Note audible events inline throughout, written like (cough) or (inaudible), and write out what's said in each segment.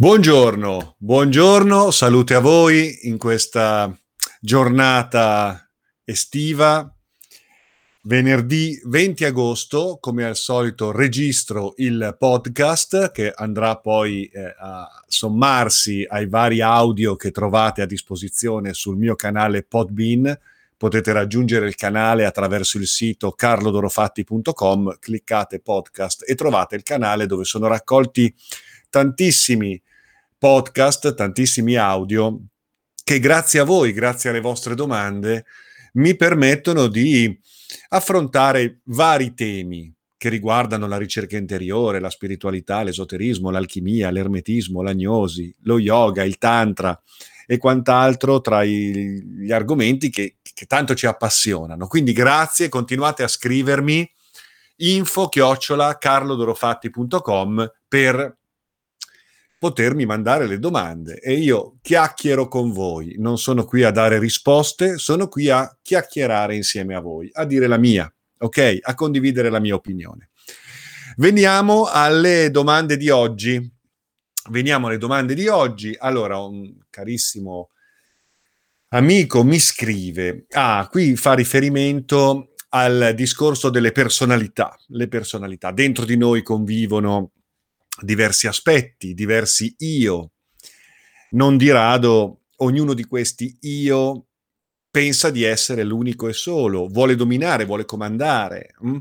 Buongiorno, buongiorno, salute a voi in questa giornata estiva. Venerdì 20 agosto, come al solito, registro il podcast che andrà poi eh, a sommarsi ai vari audio che trovate a disposizione sul mio canale Podbean. Potete raggiungere il canale attraverso il sito carlodorofatti.com, cliccate podcast e trovate il canale dove sono raccolti tantissimi podcast, tantissimi audio che grazie a voi, grazie alle vostre domande, mi permettono di affrontare vari temi che riguardano la ricerca interiore, la spiritualità, l'esoterismo, l'alchimia, l'ermetismo, l'agnosi, lo yoga, il tantra e quant'altro tra gli argomenti che, che tanto ci appassionano. Quindi grazie, continuate a scrivermi info chiocciola carlodorofatti.com per potermi mandare le domande e io chiacchiero con voi. Non sono qui a dare risposte, sono qui a chiacchierare insieme a voi, a dire la mia, ok? A condividere la mia opinione. Veniamo alle domande di oggi. Veniamo alle domande di oggi. Allora, un carissimo amico mi scrive, ah, qui fa riferimento al discorso delle personalità. Le personalità dentro di noi convivono diversi aspetti, diversi io. Non di rado ognuno di questi io pensa di essere l'unico e solo, vuole dominare, vuole comandare. Hm?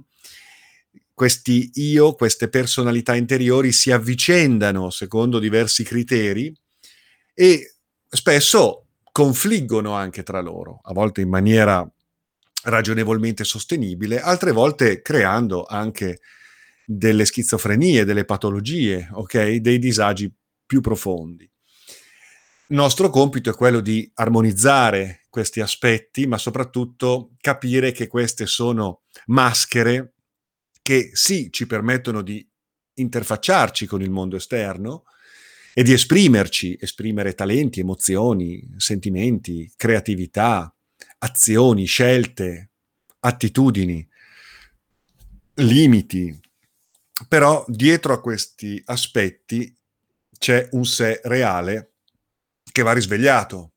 Questi io, queste personalità interiori si avvicendano secondo diversi criteri e spesso confliggono anche tra loro, a volte in maniera ragionevolmente sostenibile, altre volte creando anche delle schizofrenie, delle patologie, ok? Dei disagi più profondi. Il nostro compito è quello di armonizzare questi aspetti, ma soprattutto capire che queste sono maschere che sì ci permettono di interfacciarci con il mondo esterno e di esprimerci, esprimere talenti, emozioni, sentimenti, creatività, azioni, scelte, attitudini, limiti, però dietro a questi aspetti c'è un sé reale che va risvegliato,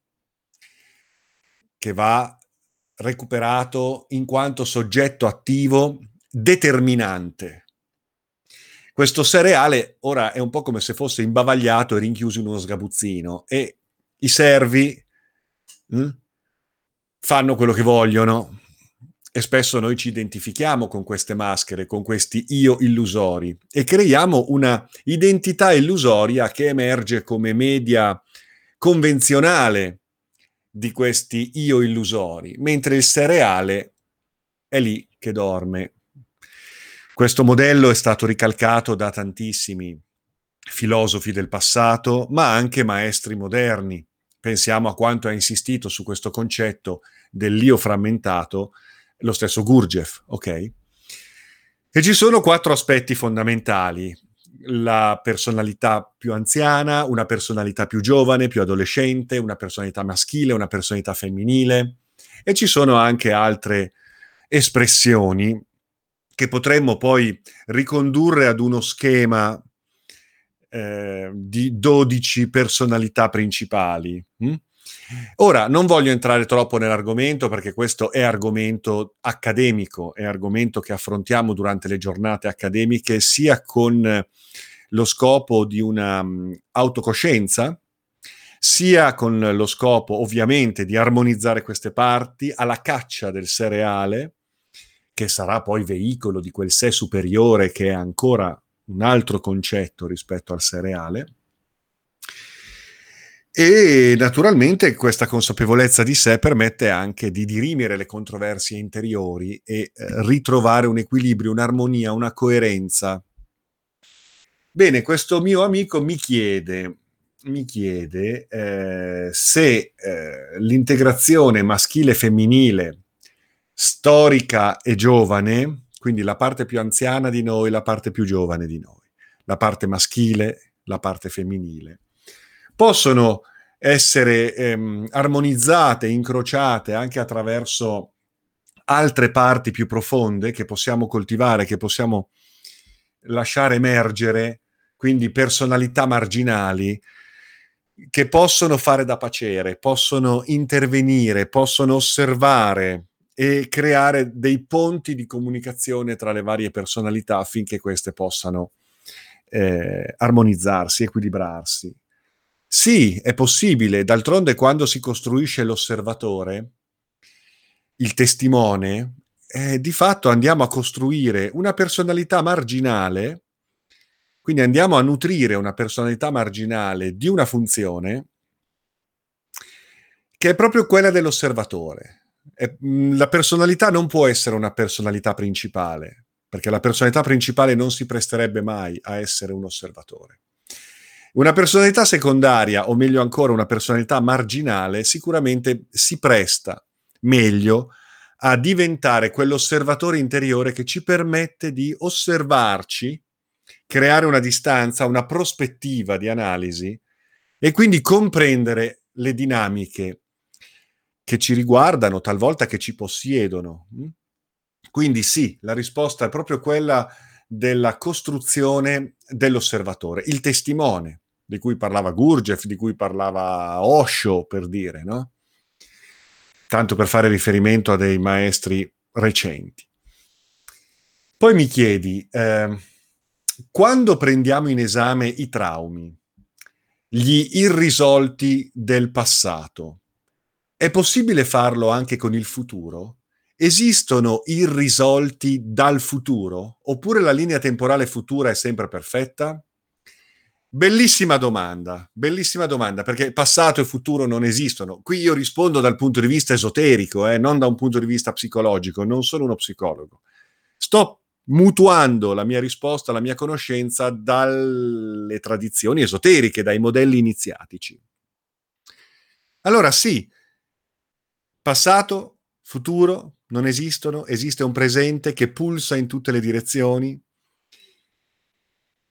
che va recuperato in quanto soggetto attivo determinante. Questo sé reale ora è un po' come se fosse imbavagliato e rinchiuso in uno sgabuzzino e i servi hm, fanno quello che vogliono, e spesso noi ci identifichiamo con queste maschere, con questi io illusori e creiamo una identità illusoria che emerge come media convenzionale di questi io illusori, mentre il sé reale è lì che dorme. Questo modello è stato ricalcato da tantissimi filosofi del passato, ma anche maestri moderni. Pensiamo a quanto ha insistito su questo concetto dell'io frammentato lo stesso Gurdjieff, ok? E ci sono quattro aspetti fondamentali. La personalità più anziana, una personalità più giovane, più adolescente, una personalità maschile, una personalità femminile e ci sono anche altre espressioni che potremmo poi ricondurre ad uno schema eh, di 12 personalità principali. Hm? Ora, non voglio entrare troppo nell'argomento perché questo è argomento accademico, è argomento che affrontiamo durante le giornate accademiche sia con lo scopo di una um, autocoscienza, sia con lo scopo ovviamente di armonizzare queste parti alla caccia del cereale, che sarà poi veicolo di quel sé superiore che è ancora un altro concetto rispetto al cereale e naturalmente questa consapevolezza di sé permette anche di dirimere le controversie interiori e eh, ritrovare un equilibrio, un'armonia, una coerenza. Bene, questo mio amico mi chiede, mi chiede eh, se eh, l'integrazione maschile e femminile, storica e giovane, quindi la parte più anziana di noi, la parte più giovane di noi, la parte maschile, la parte femminile, possono essere ehm, armonizzate, incrociate anche attraverso altre parti più profonde che possiamo coltivare, che possiamo lasciare emergere quindi personalità marginali, che possono fare da pacere, possono intervenire, possono osservare e creare dei ponti di comunicazione tra le varie personalità affinché queste possano eh, armonizzarsi, equilibrarsi. Sì, è possibile, d'altronde quando si costruisce l'osservatore, il testimone, eh, di fatto andiamo a costruire una personalità marginale, quindi andiamo a nutrire una personalità marginale di una funzione che è proprio quella dell'osservatore. E, mh, la personalità non può essere una personalità principale, perché la personalità principale non si presterebbe mai a essere un osservatore. Una personalità secondaria, o meglio ancora una personalità marginale, sicuramente si presta meglio a diventare quell'osservatore interiore che ci permette di osservarci, creare una distanza, una prospettiva di analisi e quindi comprendere le dinamiche che ci riguardano, talvolta che ci possiedono. Quindi sì, la risposta è proprio quella della costruzione dell'osservatore, il testimone di cui parlava Gurdjieff, di cui parlava Osho, per dire, no? tanto per fare riferimento a dei maestri recenti. Poi mi chiedi, eh, quando prendiamo in esame i traumi, gli irrisolti del passato, è possibile farlo anche con il futuro? Esistono irrisolti dal futuro? Oppure la linea temporale futura è sempre perfetta? Bellissima domanda, bellissima domanda, perché passato e futuro non esistono. Qui io rispondo dal punto di vista esoterico, eh, non da un punto di vista psicologico, non sono uno psicologo. Sto mutuando la mia risposta, la mia conoscenza dalle tradizioni esoteriche, dai modelli iniziatici. Allora sì, passato, futuro non esistono, esiste un presente che pulsa in tutte le direzioni,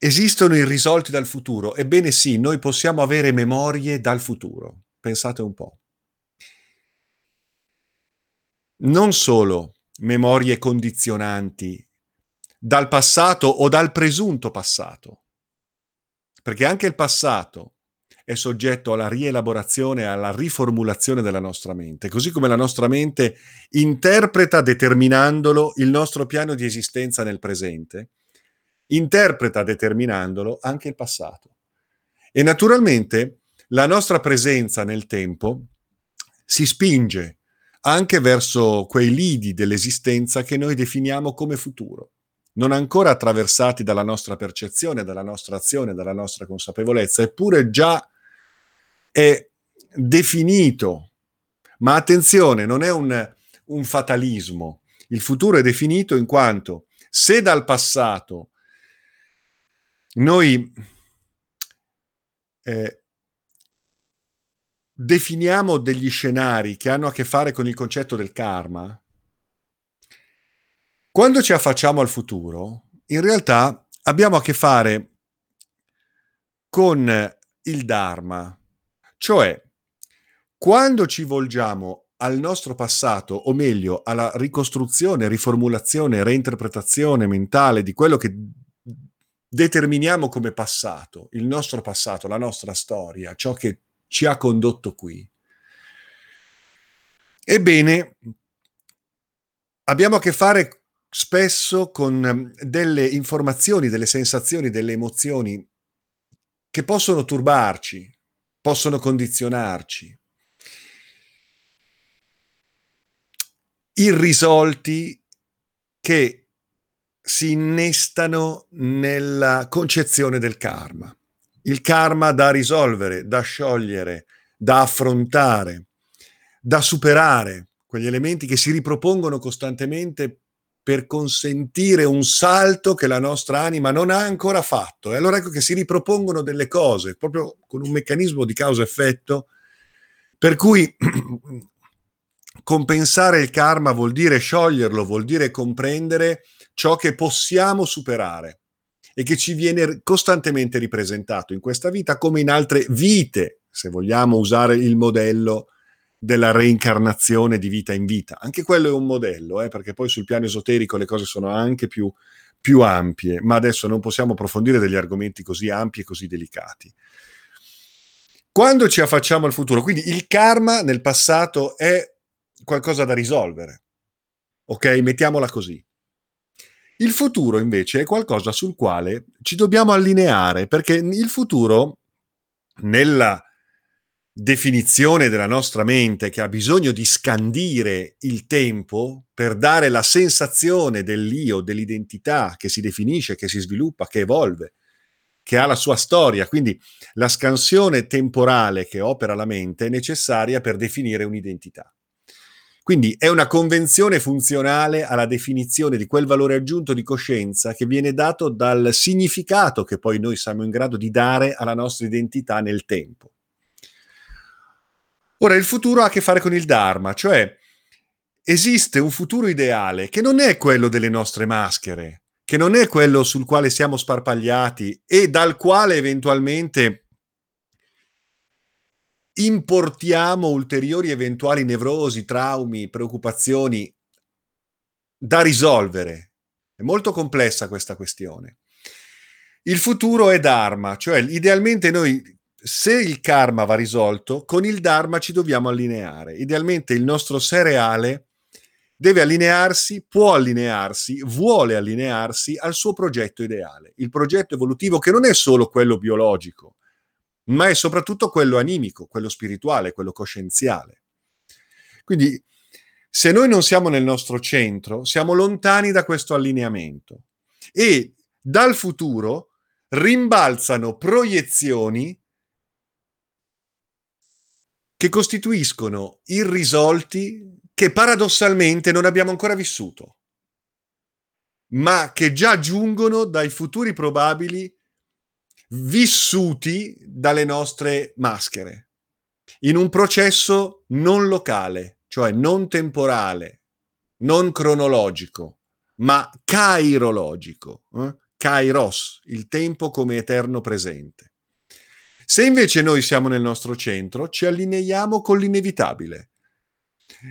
Esistono irrisolti dal futuro? Ebbene sì, noi possiamo avere memorie dal futuro. Pensate un po'. Non solo memorie condizionanti dal passato o dal presunto passato, perché anche il passato è soggetto alla rielaborazione alla riformulazione della nostra mente, così come la nostra mente interpreta determinandolo il nostro piano di esistenza nel presente interpreta determinandolo anche il passato. E naturalmente la nostra presenza nel tempo si spinge anche verso quei lidi dell'esistenza che noi definiamo come futuro, non ancora attraversati dalla nostra percezione, dalla nostra azione, dalla nostra consapevolezza, eppure già è definito. Ma attenzione, non è un, un fatalismo. Il futuro è definito in quanto se dal passato noi eh, definiamo degli scenari che hanno a che fare con il concetto del karma, quando ci affacciamo al futuro, in realtà abbiamo a che fare con il Dharma, cioè quando ci volgiamo al nostro passato, o meglio alla ricostruzione, riformulazione, reinterpretazione mentale di quello che determiniamo come passato, il nostro passato, la nostra storia, ciò che ci ha condotto qui. Ebbene, abbiamo a che fare spesso con ehm, delle informazioni, delle sensazioni, delle emozioni che possono turbarci, possono condizionarci. Irrisolti che si innestano nella concezione del karma. Il karma da risolvere, da sciogliere, da affrontare, da superare, quegli elementi che si ripropongono costantemente per consentire un salto che la nostra anima non ha ancora fatto. E allora ecco che si ripropongono delle cose, proprio con un meccanismo di causa-effetto, per cui (clears throat) compensare il karma vuol dire scioglierlo, vuol dire comprendere ciò che possiamo superare e che ci viene costantemente ripresentato in questa vita come in altre vite, se vogliamo usare il modello della reincarnazione di vita in vita. Anche quello è un modello, eh, perché poi sul piano esoterico le cose sono anche più più ampie, ma adesso non possiamo approfondire degli argomenti così ampi e così delicati. Quando ci affacciamo al futuro, quindi il karma nel passato è qualcosa da risolvere, ok? Mettiamola così. Il futuro invece è qualcosa sul quale ci dobbiamo allineare, perché il futuro, nella definizione della nostra mente che ha bisogno di scandire il tempo per dare la sensazione dell'io, dell'identità che si definisce, che si sviluppa, che evolve, che ha la sua storia. Quindi la scansione temporale che opera la mente è necessaria per definire un'identità. Quindi è una convenzione funzionale alla definizione di quel valore aggiunto di coscienza che viene dato dal significato che poi noi siamo in grado di dare alla nostra identità nel tempo. Ora, il futuro ha a che fare con il Dharma, cioè esiste un futuro ideale che non è quello delle nostre maschere, che non è quello sul quale siamo sparpagliati e dal quale eventualmente importiamo ulteriori eventuali nevrosi, traumi, preoccupazioni da risolvere. È molto complessa questa questione. Il futuro è Dharma, cioè idealmente noi, se il karma va risolto, con il Dharma ci dobbiamo allineare. Idealmente il nostro sé reale deve allinearsi, può allinearsi, vuole allinearsi al suo progetto ideale, il progetto evolutivo che non è solo quello biologico, ma è soprattutto quello animico, quello spirituale, quello coscienziale. Quindi se noi non siamo nel nostro centro, siamo lontani da questo allineamento e dal futuro rimbalzano proiezioni che costituiscono irrisolti che paradossalmente non abbiamo ancora vissuto, ma che già giungono dai futuri probabili vissuti dalle nostre maschere, in un processo non locale, cioè non temporale, non cronologico, ma cairologico, eh? kairos, il tempo come eterno presente. Se invece noi siamo nel nostro centro, ci allineiamo con l'inevitabile.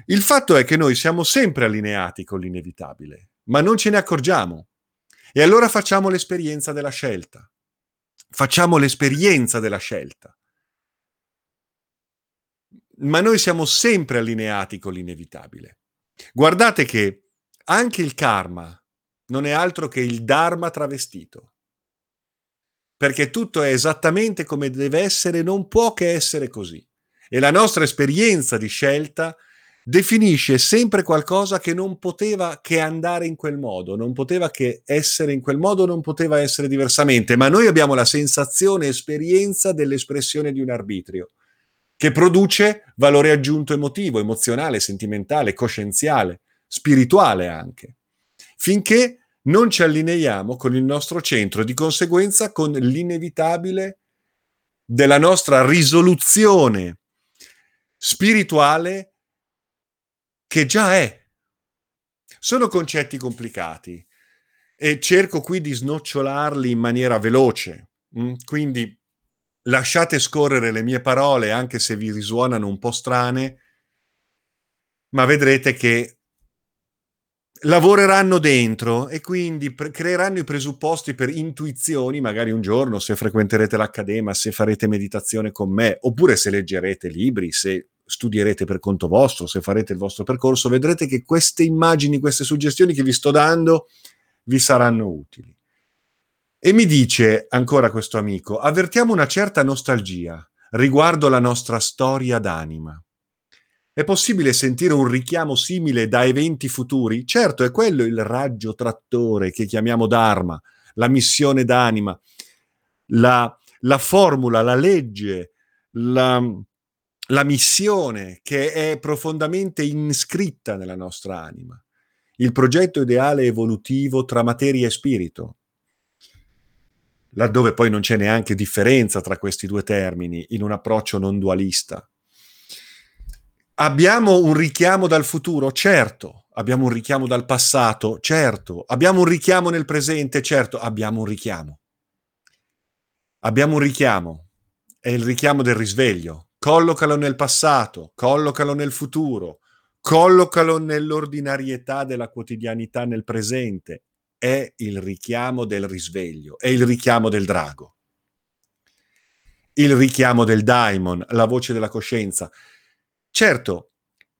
Il fatto è che noi siamo sempre allineati con l'inevitabile, ma non ce ne accorgiamo. E allora facciamo l'esperienza della scelta facciamo l'esperienza della scelta. Ma noi siamo sempre allineati con l'inevitabile. Guardate che anche il karma non è altro che il dharma travestito. Perché tutto è esattamente come deve essere, non può che essere così. E la nostra esperienza di scelta definisce sempre qualcosa che non poteva che andare in quel modo, non poteva che essere in quel modo, non poteva essere diversamente, ma noi abbiamo la sensazione, esperienza dell'espressione di un arbitrio che produce valore aggiunto emotivo, emozionale, sentimentale, coscienziale, spirituale anche, finché non ci allineiamo con il nostro centro, di conseguenza con l'inevitabile della nostra risoluzione spirituale che già è. Sono concetti complicati e cerco qui di snocciolarli in maniera veloce. Mm? Quindi lasciate scorrere le mie parole anche se vi risuonano un po' strane, ma vedrete che lavoreranno dentro e quindi pre- creeranno i presupposti per intuizioni, magari un giorno se frequenterete l'accademia, se farete meditazione con me, oppure se leggerete libri, se studierete per conto vostro, se farete il vostro percorso, vedrete che queste immagini, queste suggestioni che vi sto dando vi saranno utili. E mi dice ancora questo amico, avvertiamo una certa nostalgia riguardo la nostra storia d'anima. È possibile sentire un richiamo simile da eventi futuri? Certo, è quello il raggio trattore che chiamiamo Dharma, la missione d'anima, la, la formula, la legge, la, la missione che è profondamente inscritta nella nostra anima, il progetto ideale evolutivo tra materia e spirito, laddove poi non c'è neanche differenza tra questi due termini in un approccio non dualista. Abbiamo un richiamo dal futuro? Certo. Abbiamo un richiamo dal passato? Certo. Abbiamo un richiamo nel presente? Certo. Abbiamo un richiamo. Abbiamo un richiamo. È il richiamo del risveglio, collocalo nel passato, collocalo nel futuro, collocalo nell'ordinarietà della quotidianità nel presente. è il richiamo del risveglio, è il richiamo del drago, il richiamo del daimon, la voce della coscienza. Certo,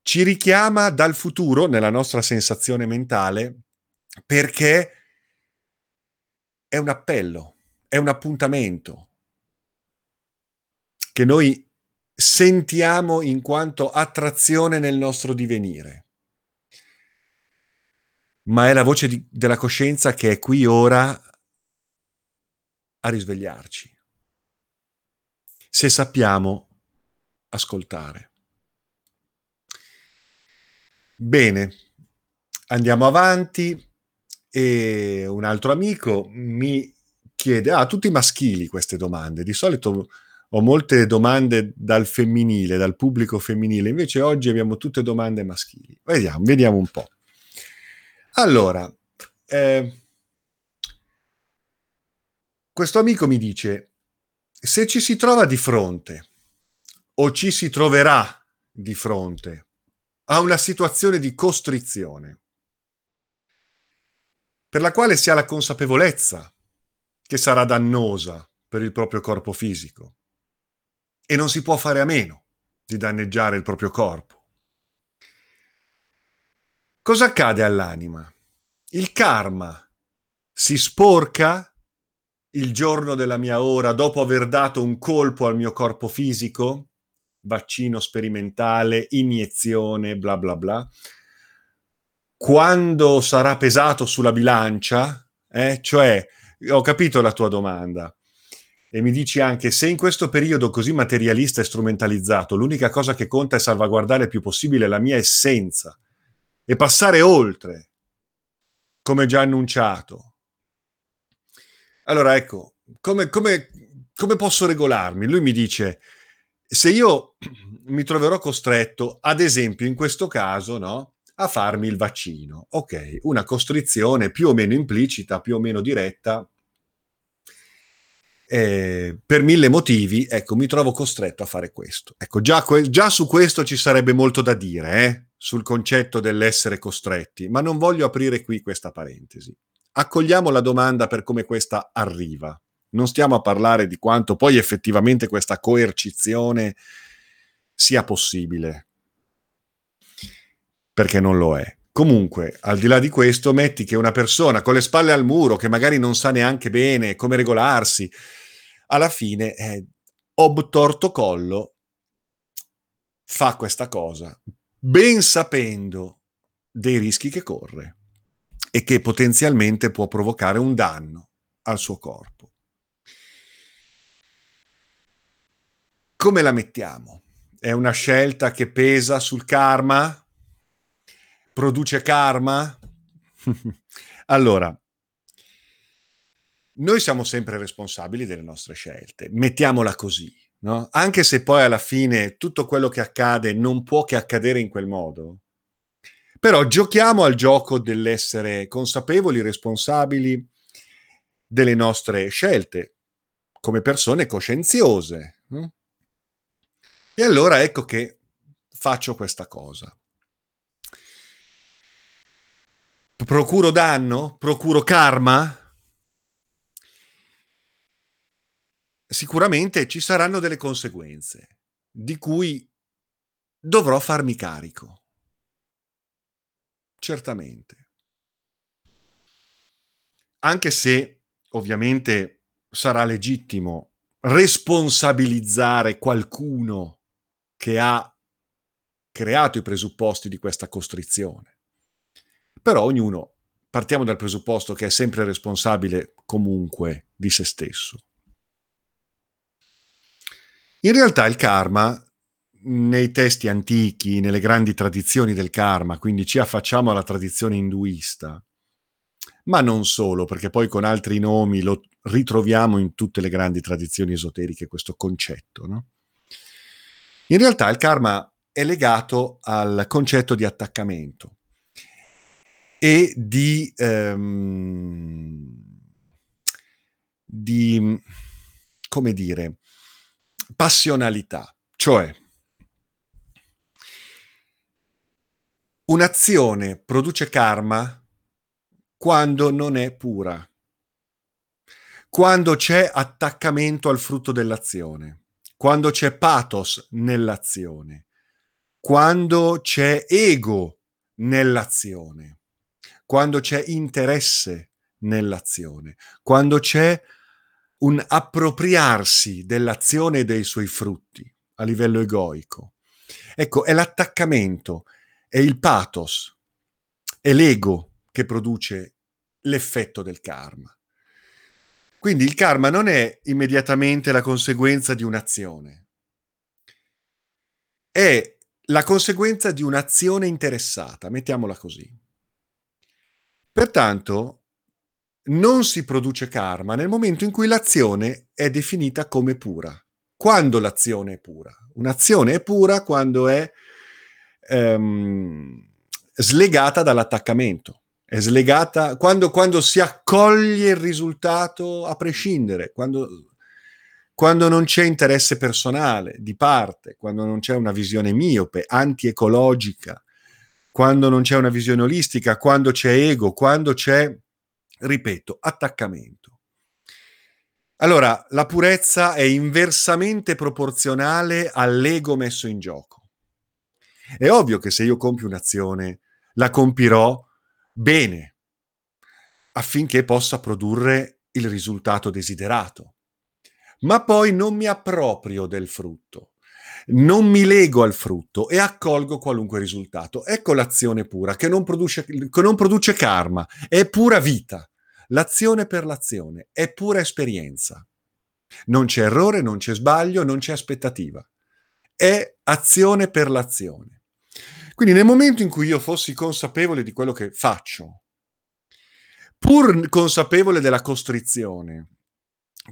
ci richiama dal futuro nella nostra sensazione mentale perché è un appello, è un appuntamento che noi sentiamo in quanto attrazione nel nostro divenire. Ma è la voce di, della coscienza che è qui ora a risvegliarci. Se sappiamo ascoltare. Bene, andiamo avanti e un altro amico mi chiede, ah, tutti maschili queste domande, di solito ho molte domande dal femminile, dal pubblico femminile, invece oggi abbiamo tutte domande maschili. Vediamo, vediamo un po'. Allora, eh, questo amico mi dice, se ci si trova di fronte o ci si troverà di fronte a una situazione di costrizione, per la quale si ha la consapevolezza che sarà dannosa per il proprio corpo fisico, e non si può fare a meno di danneggiare il proprio corpo. Cosa accade all'anima? Il karma si sporca il giorno della mia ora dopo aver dato un colpo al mio corpo fisico, vaccino sperimentale, iniezione, bla bla bla. Quando sarà pesato sulla bilancia, eh, cioè, ho capito la tua domanda, e mi dici anche se in questo periodo così materialista e strumentalizzato l'unica cosa che conta è salvaguardare il più possibile la mia essenza e passare oltre, come già annunciato. Allora ecco, come, come, come posso regolarmi? Lui mi dice, se io (clears throat) mi troverò costretto, ad esempio in questo caso, no, a farmi il vaccino, ok, una costrizione più o meno implicita, più o meno diretta, eh, per mille motivi, ecco, mi trovo costretto a fare questo. Ecco, già, que- già su questo ci sarebbe molto da dire, eh, sul concetto dell'essere costretti, ma non voglio aprire qui questa parentesi. Accogliamo la domanda per come questa arriva. Non stiamo a parlare di quanto poi effettivamente questa coercizione sia possibile, perché non lo è. Comunque, al di là di questo, metti che una persona con le spalle al muro, che magari non sa neanche bene come regolarsi, alla fine eh, obtorto collo fa questa cosa, ben sapendo dei rischi che corre e che potenzialmente può provocare un danno al suo corpo. Come la mettiamo? È una scelta che pesa sul karma? Produce karma? (laughs) allora, noi siamo sempre responsabili delle nostre scelte, mettiamola così, no? Anche se poi alla fine tutto quello che accade non può che accadere in quel modo. Però giochiamo al gioco dell'essere consapevoli, responsabili delle nostre scelte, come persone coscienziose. No? E allora ecco che faccio questa cosa. Procuro danno? Procuro karma? Sicuramente ci saranno delle conseguenze di cui dovrò farmi carico. Certamente. Anche se ovviamente sarà legittimo responsabilizzare qualcuno che ha creato i presupposti di questa costrizione. Però ognuno, partiamo dal presupposto che è sempre responsabile comunque di se stesso. In realtà il karma, nei testi antichi, nelle grandi tradizioni del karma, quindi ci affacciamo alla tradizione induista, ma non solo, perché poi con altri nomi lo ritroviamo in tutte le grandi tradizioni esoteriche questo concetto. No? In realtà il karma è legato al concetto di attaccamento e di, um, di come dire, passionalità, cioè un'azione produce karma quando non è pura, quando c'è attaccamento al frutto dell'azione, quando c'è pathos nell'azione, quando c'è ego nell'azione, quando c'è interesse nell'azione, quando c'è un appropriarsi dell'azione e dei suoi frutti a livello egoico. Ecco, è l'attaccamento, è il pathos, è l'ego che produce l'effetto del karma. Quindi il karma non è immediatamente la conseguenza di un'azione, è la conseguenza di un'azione interessata, mettiamola così. Pertanto non si produce karma nel momento in cui l'azione è definita come pura. Quando l'azione è pura? Un'azione è pura quando è ehm, slegata dall'attaccamento. È slegata quando, quando, si accoglie il risultato a prescindere, quando, quando non c'è interesse personale di parte, quando non c'è una visione miope, anti-ecologica, quando non c'è una visione olistica, quando c'è ego, quando c'è, ripeto, attaccamento. Allora, la purezza è inversamente proporzionale all'ego messo in gioco. È ovvio che se io compio un'azione, la compirò bene, affinché possa produrre il risultato desiderato. Ma poi non mi approprio del frutto, non mi lego al frutto e accolgo qualunque risultato. Ecco l'azione pura, che non produce, che non produce karma, è pura vita. L'azione per l'azione, è pura esperienza. Non c'è errore, non c'è sbaglio, non c'è aspettativa. È azione per l'azione. Quindi nel momento in cui io fossi consapevole di quello che faccio, pur consapevole della costrizione,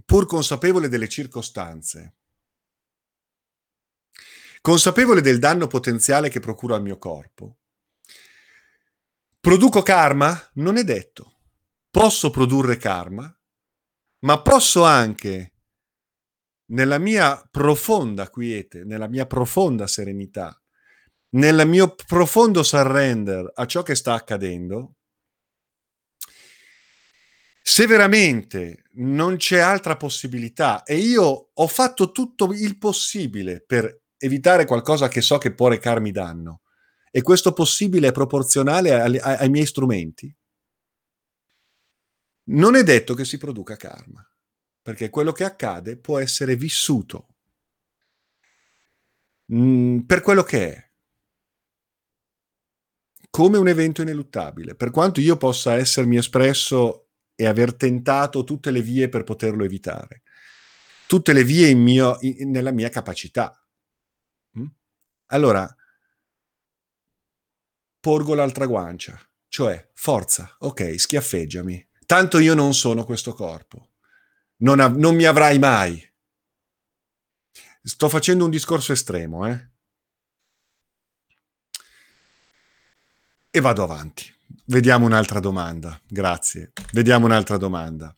pur consapevole delle circostanze, consapevole del danno potenziale che procuro al mio corpo, produco karma? Non è detto. Posso produrre karma, ma posso anche, nella mia profonda quiete, nella mia profonda serenità, nel mio profondo surrender a ciò che sta accadendo, se veramente non c'è altra possibilità e io ho fatto tutto il possibile per evitare qualcosa che so che può recarmi danno. E questo possibile è proporzionale ai, ai miei strumenti, non è detto che si produca karma, perché quello che accade può essere vissuto. Mh, mm, per quello che è. Come un evento ineluttabile, per quanto io possa essermi espresso e aver tentato tutte le vie per poterlo evitare, tutte le vie in mio, in, nella mia capacità. Allora, porgo l'altra guancia, cioè forza, ok, schiaffeggiami. Tanto io non sono questo corpo, non, av- non mi avrai mai. Sto facendo un discorso estremo, eh? e vado avanti. Vediamo un'altra domanda. Grazie. Vediamo un'altra domanda.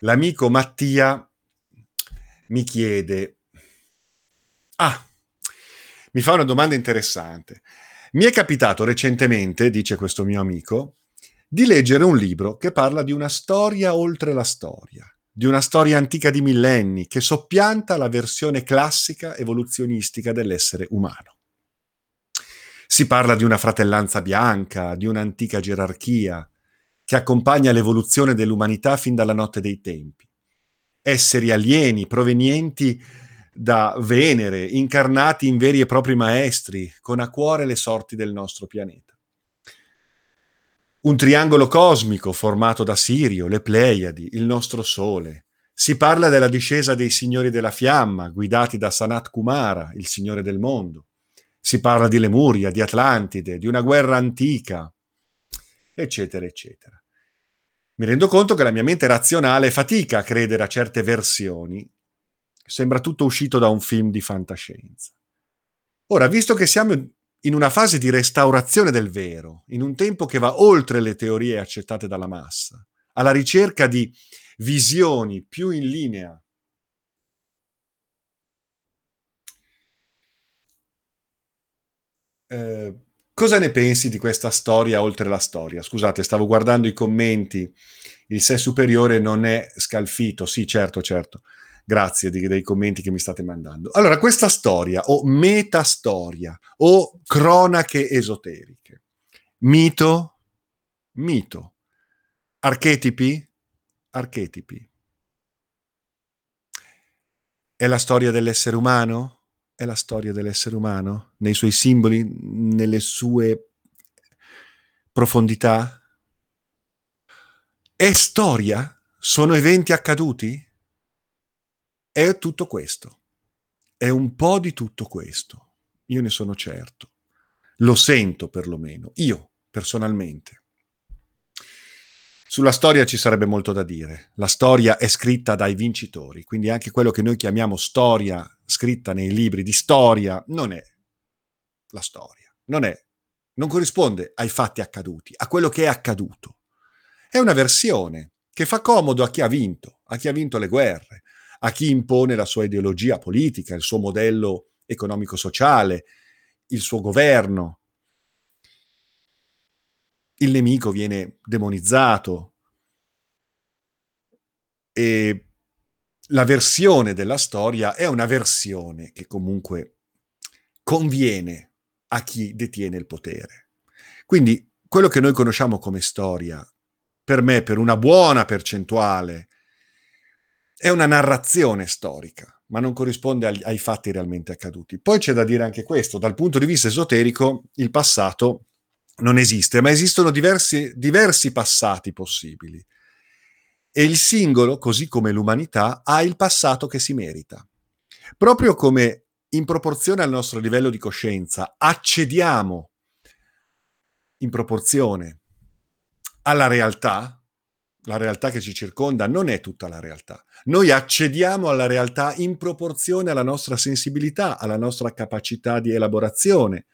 L'amico Mattia mi chiede... Ah, mi fa una domanda interessante. Mi è capitato recentemente, dice questo mio amico, di leggere un libro che parla di una storia oltre la storia, di una storia antica di millenni che soppianta la versione classica evoluzionistica dell'essere umano. Si parla di una fratellanza bianca, di un'antica gerarchia che accompagna l'evoluzione dell'umanità fin dalla notte dei tempi. Esseri alieni provenienti da Venere, incarnati in veri e propri maestri, con a cuore le sorti del nostro pianeta. Un triangolo cosmico formato da Sirio, le Pleiadi, il nostro Sole. Si parla della discesa dei signori della fiamma, guidati da Sanat Kumara, il signore del mondo si parla di Lemuria, di Atlantide, di una guerra antica, eccetera, eccetera. Mi rendo conto che la mia mente razionale fatica a credere a certe versioni. Sembra tutto uscito da un film di fantascienza. Ora, visto che siamo in una fase di restaurazione del vero, in un tempo che va oltre le teorie accettate dalla massa, alla ricerca di visioni più in linea Eh, Cosa ne pensi di questa storia oltre la storia? Scusate, stavo guardando i commenti. Il sé superiore non è scalfito. Sì, certo, certo. Grazie di, dei commenti che mi state mandando. Allora, questa storia, o metastoria, o cronache esoteriche, mito, mito, archetipi, archetipi. È la storia dell'essere umano? È la storia dell'essere umano? Nei suoi simboli, nelle sue profondità? È storia? Sono eventi accaduti? È tutto questo. È un po' di tutto questo. Io ne sono certo. Lo sento perlomeno, io personalmente. Sulla storia ci sarebbe molto da dire. La storia è scritta dai vincitori, quindi anche quello che noi chiamiamo storia scritta nei libri di storia non è la storia, non è, non corrisponde ai fatti accaduti, a quello che è accaduto. È una versione che fa comodo a chi ha vinto, a chi ha vinto le guerre, a chi impone la sua ideologia politica, il suo modello economico-sociale, il suo governo. Il nemico viene demonizzato e la versione della storia è una versione che comunque conviene a chi detiene il potere. Quindi quello che noi conosciamo come storia, per me, per una buona percentuale, è una narrazione storica, ma non corrisponde ai, ai, fatti realmente accaduti. Poi c'è da dire anche questo, dal punto di vista esoterico, il passato non esiste, ma esistono diversi, diversi passati possibili. E il singolo, così come l'umanità, ha il passato che si merita. Proprio come in proporzione al nostro livello di coscienza accediamo in proporzione alla realtà, la realtà che ci circonda non è tutta la realtà. Noi accediamo alla realtà in proporzione alla nostra sensibilità, alla nostra capacità di elaborazione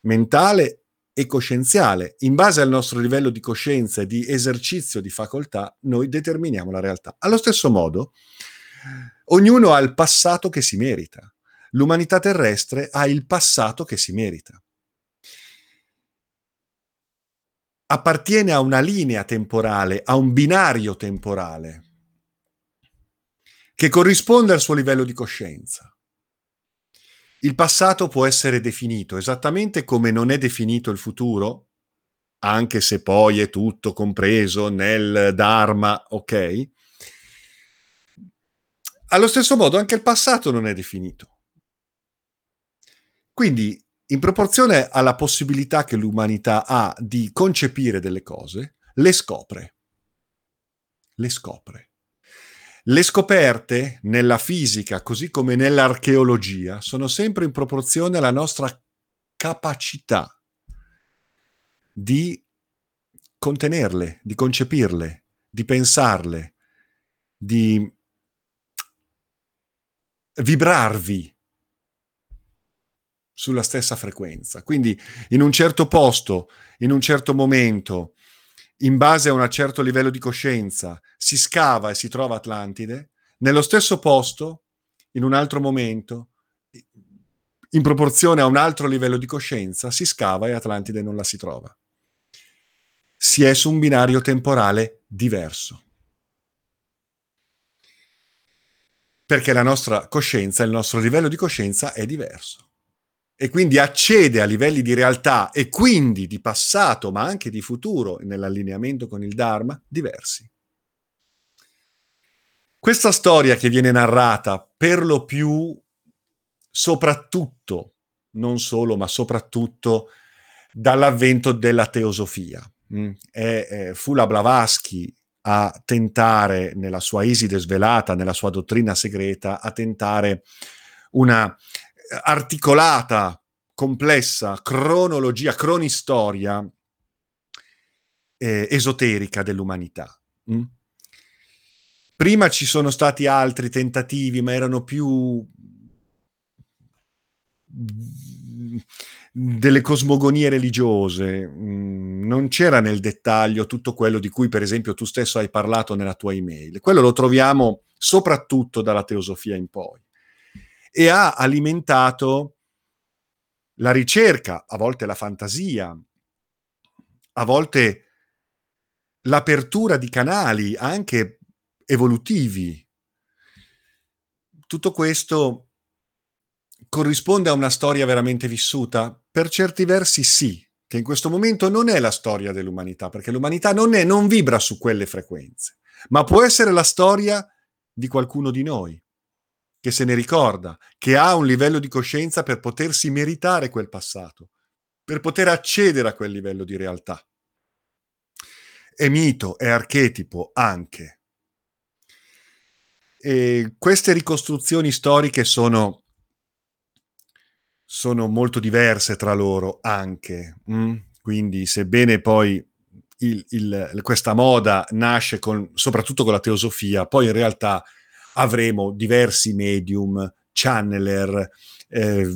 mentale e coscienziale. In base al nostro livello di coscienza e di esercizio di facoltà, noi determiniamo la realtà. Allo stesso modo, ognuno ha il passato che si merita. L'umanità terrestre ha il passato che si merita. Appartiene a una linea temporale, a un binario temporale, che corrisponde al suo livello di coscienza. Il passato può essere definito esattamente come non è definito il futuro, anche se poi è tutto compreso nel Dharma, ok? Allo stesso modo anche il passato non è definito. Quindi in proporzione alla possibilità che l'umanità ha di concepire delle cose, le scopre. Le scopre. Le scoperte nella fisica, così come nell'archeologia, sono sempre in proporzione alla nostra capacità di contenerle, di concepirle, di pensarle, di vibrarvi sulla stessa frequenza. Quindi in un certo posto, in un certo momento, in base a un certo livello di coscienza, si scava e si trova Atlantide, nello stesso posto, in un altro momento, in proporzione a un altro livello di coscienza, si scava e Atlantide non la si trova. Si è su un binario temporale diverso. Perché la nostra coscienza, il nostro livello di coscienza è diverso e quindi accede a livelli di realtà e quindi di passato, ma anche di futuro nell'allineamento con il Dharma, diversi. Questa storia che viene narrata per lo più, soprattutto, non solo, ma soprattutto dall'avvento della teosofia. Mm, è, è, fu la Blavatsky a tentare, nella sua Iside svelata, nella sua dottrina segreta, a tentare una articolata, complessa cronologia, cronistoria eh, esoterica dell'umanità. Mm? Prima ci sono stati altri tentativi, ma erano più delle cosmogonie religiose, mm, non c'era nel dettaglio tutto quello di cui per esempio tu stesso hai parlato nella tua email. Quello lo troviamo soprattutto dalla teosofia in poi e ha alimentato la ricerca, a volte la fantasia, a volte l'apertura di canali anche evolutivi. Tutto questo corrisponde a una storia veramente vissuta? Per certi versi sì, che in questo momento non è la storia dell'umanità, perché l'umanità non, è, non vibra su quelle frequenze, ma può essere la storia di qualcuno di noi, che se ne ricorda, che ha un livello di coscienza per potersi meritare quel passato, per poter accedere a quel livello di realtà. È mito, è archetipo anche. E queste ricostruzioni storiche sono sono molto diverse tra loro anche. Mm? Quindi, sebbene poi il, il, questa moda nasce con, soprattutto con la teosofia, poi in realtà avremo diversi medium, channeler, eh,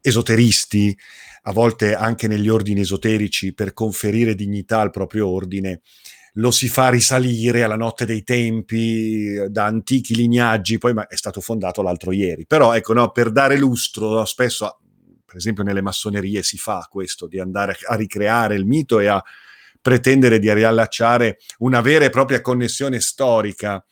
esoteristi, a volte anche negli ordini esoterici per conferire dignità al proprio ordine, lo si fa risalire alla notte dei tempi, da antichi lignaggi, poi è stato fondato l'altro ieri. Però ecco, no, per dare lustro, spesso, per esempio nelle massonerie si fa questo, di andare a ricreare il mito e a pretendere di riallacciare una vera e propria connessione storica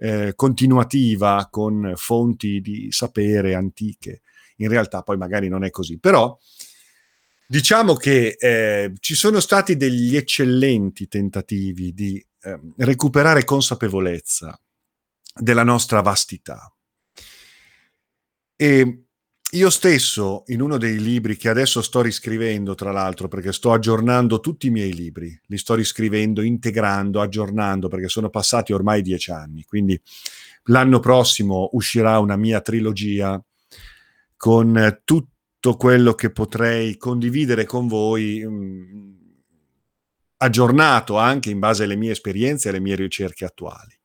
eh, continuativa con fonti di sapere antiche. In realtà poi magari non è così, però Diciamo che eh, ci sono stati degli eccellenti tentativi di eh, recuperare consapevolezza della nostra vastità. E io stesso, in uno dei libri che adesso sto riscrivendo, tra l'altro, perché sto aggiornando tutti i miei libri, li sto riscrivendo, integrando, aggiornando, perché sono passati ormai dieci anni. Quindi l'anno prossimo uscirà una mia trilogia con tutto quello che potrei condividere con voi, mh, mm, aggiornato anche in base alle mie esperienze e alle mie ricerche attuali.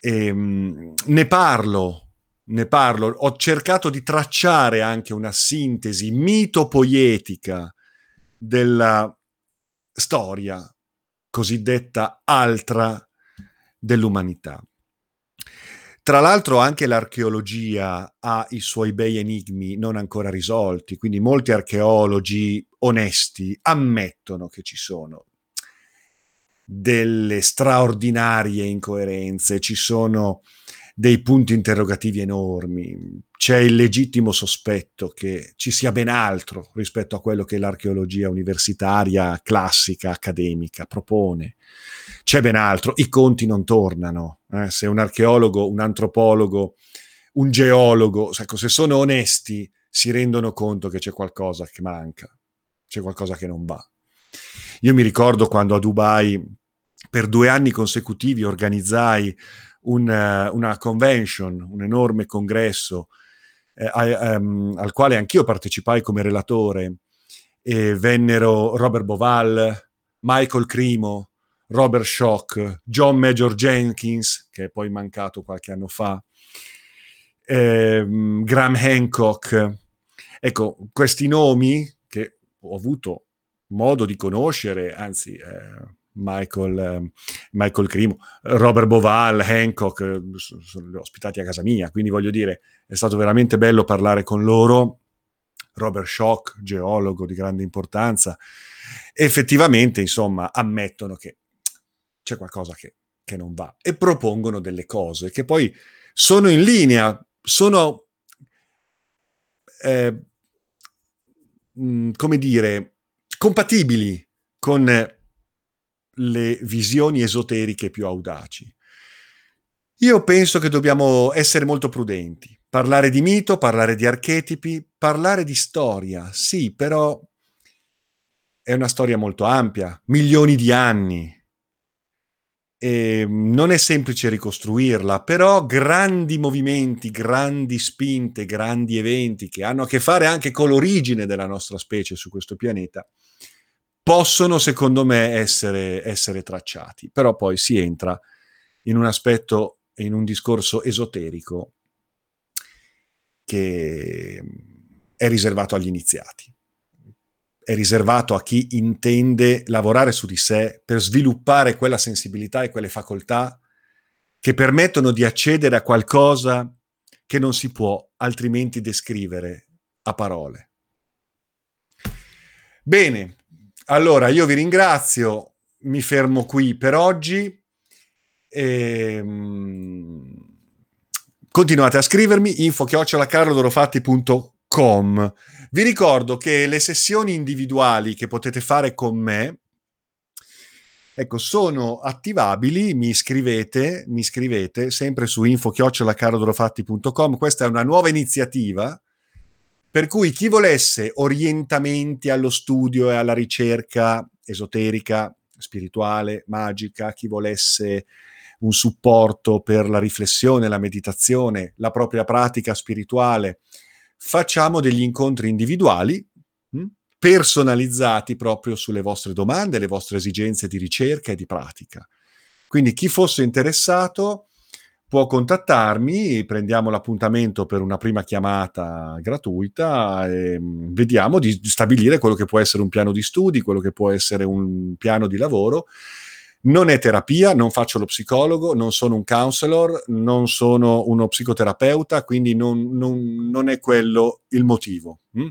E, ehm, mh, ne parlo, ne parlo, ho cercato di tracciare anche una sintesi mitopoietica della storia cosiddetta altra dell'umanità. Tra l'altro anche l'archeologia ha i suoi bei enigmi non ancora risolti, quindi molti archeologi onesti ammettono che ci sono delle straordinarie incoerenze, ci sono dei punti interrogativi enormi, c'è il legittimo sospetto che ci sia ben altro rispetto a quello che l'archeologia universitaria, classica, accademica propone c'è ben altro, i conti non tornano. Eh? Se un archeologo, un antropologo, un geologo, ecco, se sono onesti, si rendono conto che c'è qualcosa che manca, c'è qualcosa che non va. Io mi ricordo quando a Dubai per due anni consecutivi organizzai un, uh, una convention, un enorme congresso eh, um, al quale anch'io partecipai come relatore e vennero Robert Boval, Michael Crimo, Robert Schock, John Major Jenkins, che è poi mancato qualche anno fa, ehm, Graham Hancock. Ecco, questi nomi che ho avuto modo di conoscere, anzi, eh, Michael, eh, Michael Crimo, Robert Boval, Hancock, eh, sono ospitati a casa mia, quindi voglio dire, è stato veramente bello parlare con loro. Robert Schock, geologo di grande importanza, effettivamente, insomma, ammettono che c'è qualcosa che, che non va e propongono delle cose che poi sono in linea, sono, eh, come dire, compatibili con le visioni esoteriche più audaci. Io penso che dobbiamo essere molto prudenti, parlare di mito, parlare di archetipi, parlare di storia, sì, però è una storia molto ampia, milioni di anni, e ehm, non è semplice ricostruirla, però grandi movimenti, grandi spinte, grandi eventi che hanno a che fare anche con l'origine della nostra specie su questo pianeta, possono secondo me essere, essere tracciati. Però poi si entra in un aspetto, in un discorso esoterico che è riservato agli iniziati è riservato a chi intende lavorare su di sé per sviluppare quella sensibilità e quelle facoltà che permettono di accedere a qualcosa che non si può altrimenti descrivere a parole. Bene, allora io vi ringrazio, mi fermo qui per oggi. E, ehm, continuate a scrivermi info chiocciolacarlodorofatti.com vi ricordo che le sessioni individuali che potete fare con me ecco, sono attivabili, mi scrivete, mi scrivete sempre su info-carodorofatti.com. Questa è una nuova iniziativa per cui chi volesse orientamenti allo studio e alla ricerca esoterica, spirituale, magica, chi volesse un supporto per la riflessione, la meditazione, la propria pratica spirituale, facciamo degli incontri individuali hm, personalizzati proprio sulle vostre domande, le vostre esigenze di ricerca e di pratica. Quindi chi fosse interessato può contattarmi, prendiamo l'appuntamento per una prima chiamata gratuita e hm, vediamo di stabilire quello che può essere un piano di studi, quello che può essere un piano di lavoro non è terapia, non faccio lo psicologo, non sono un counselor, non sono uno psicoterapeuta, quindi non, non, non è quello il motivo. Hm?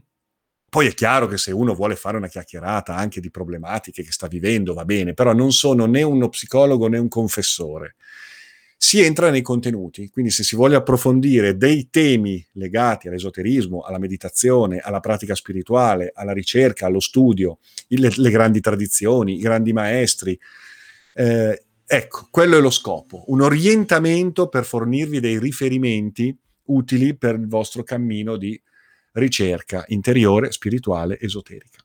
Poi è chiaro che se uno vuole fare una chiacchierata anche di problematiche che sta vivendo, va bene, però non sono né uno psicologo né un confessore. Si entra nei contenuti, quindi se si vuole approfondire dei temi legati all'esoterismo, alla meditazione, alla pratica spirituale, alla ricerca, allo studio, le, le grandi tradizioni, i grandi maestri, eh, ecco, quello è lo scopo, un orientamento per fornirvi dei riferimenti utili per il vostro cammino di ricerca interiore, spirituale, esoterica.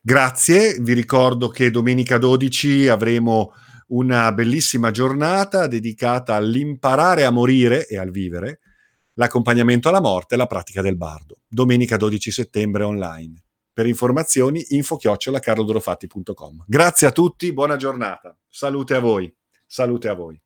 Grazie, vi ricordo che domenica 12 avremo una bellissima giornata dedicata all'imparare a morire e al vivere, l'accompagnamento alla morte e la pratica del bardo. Domenica 12 settembre online. Per informazioni info-carlodorofatti.com. Grazie a tutti, buona giornata. Salute a voi. Salute a voi.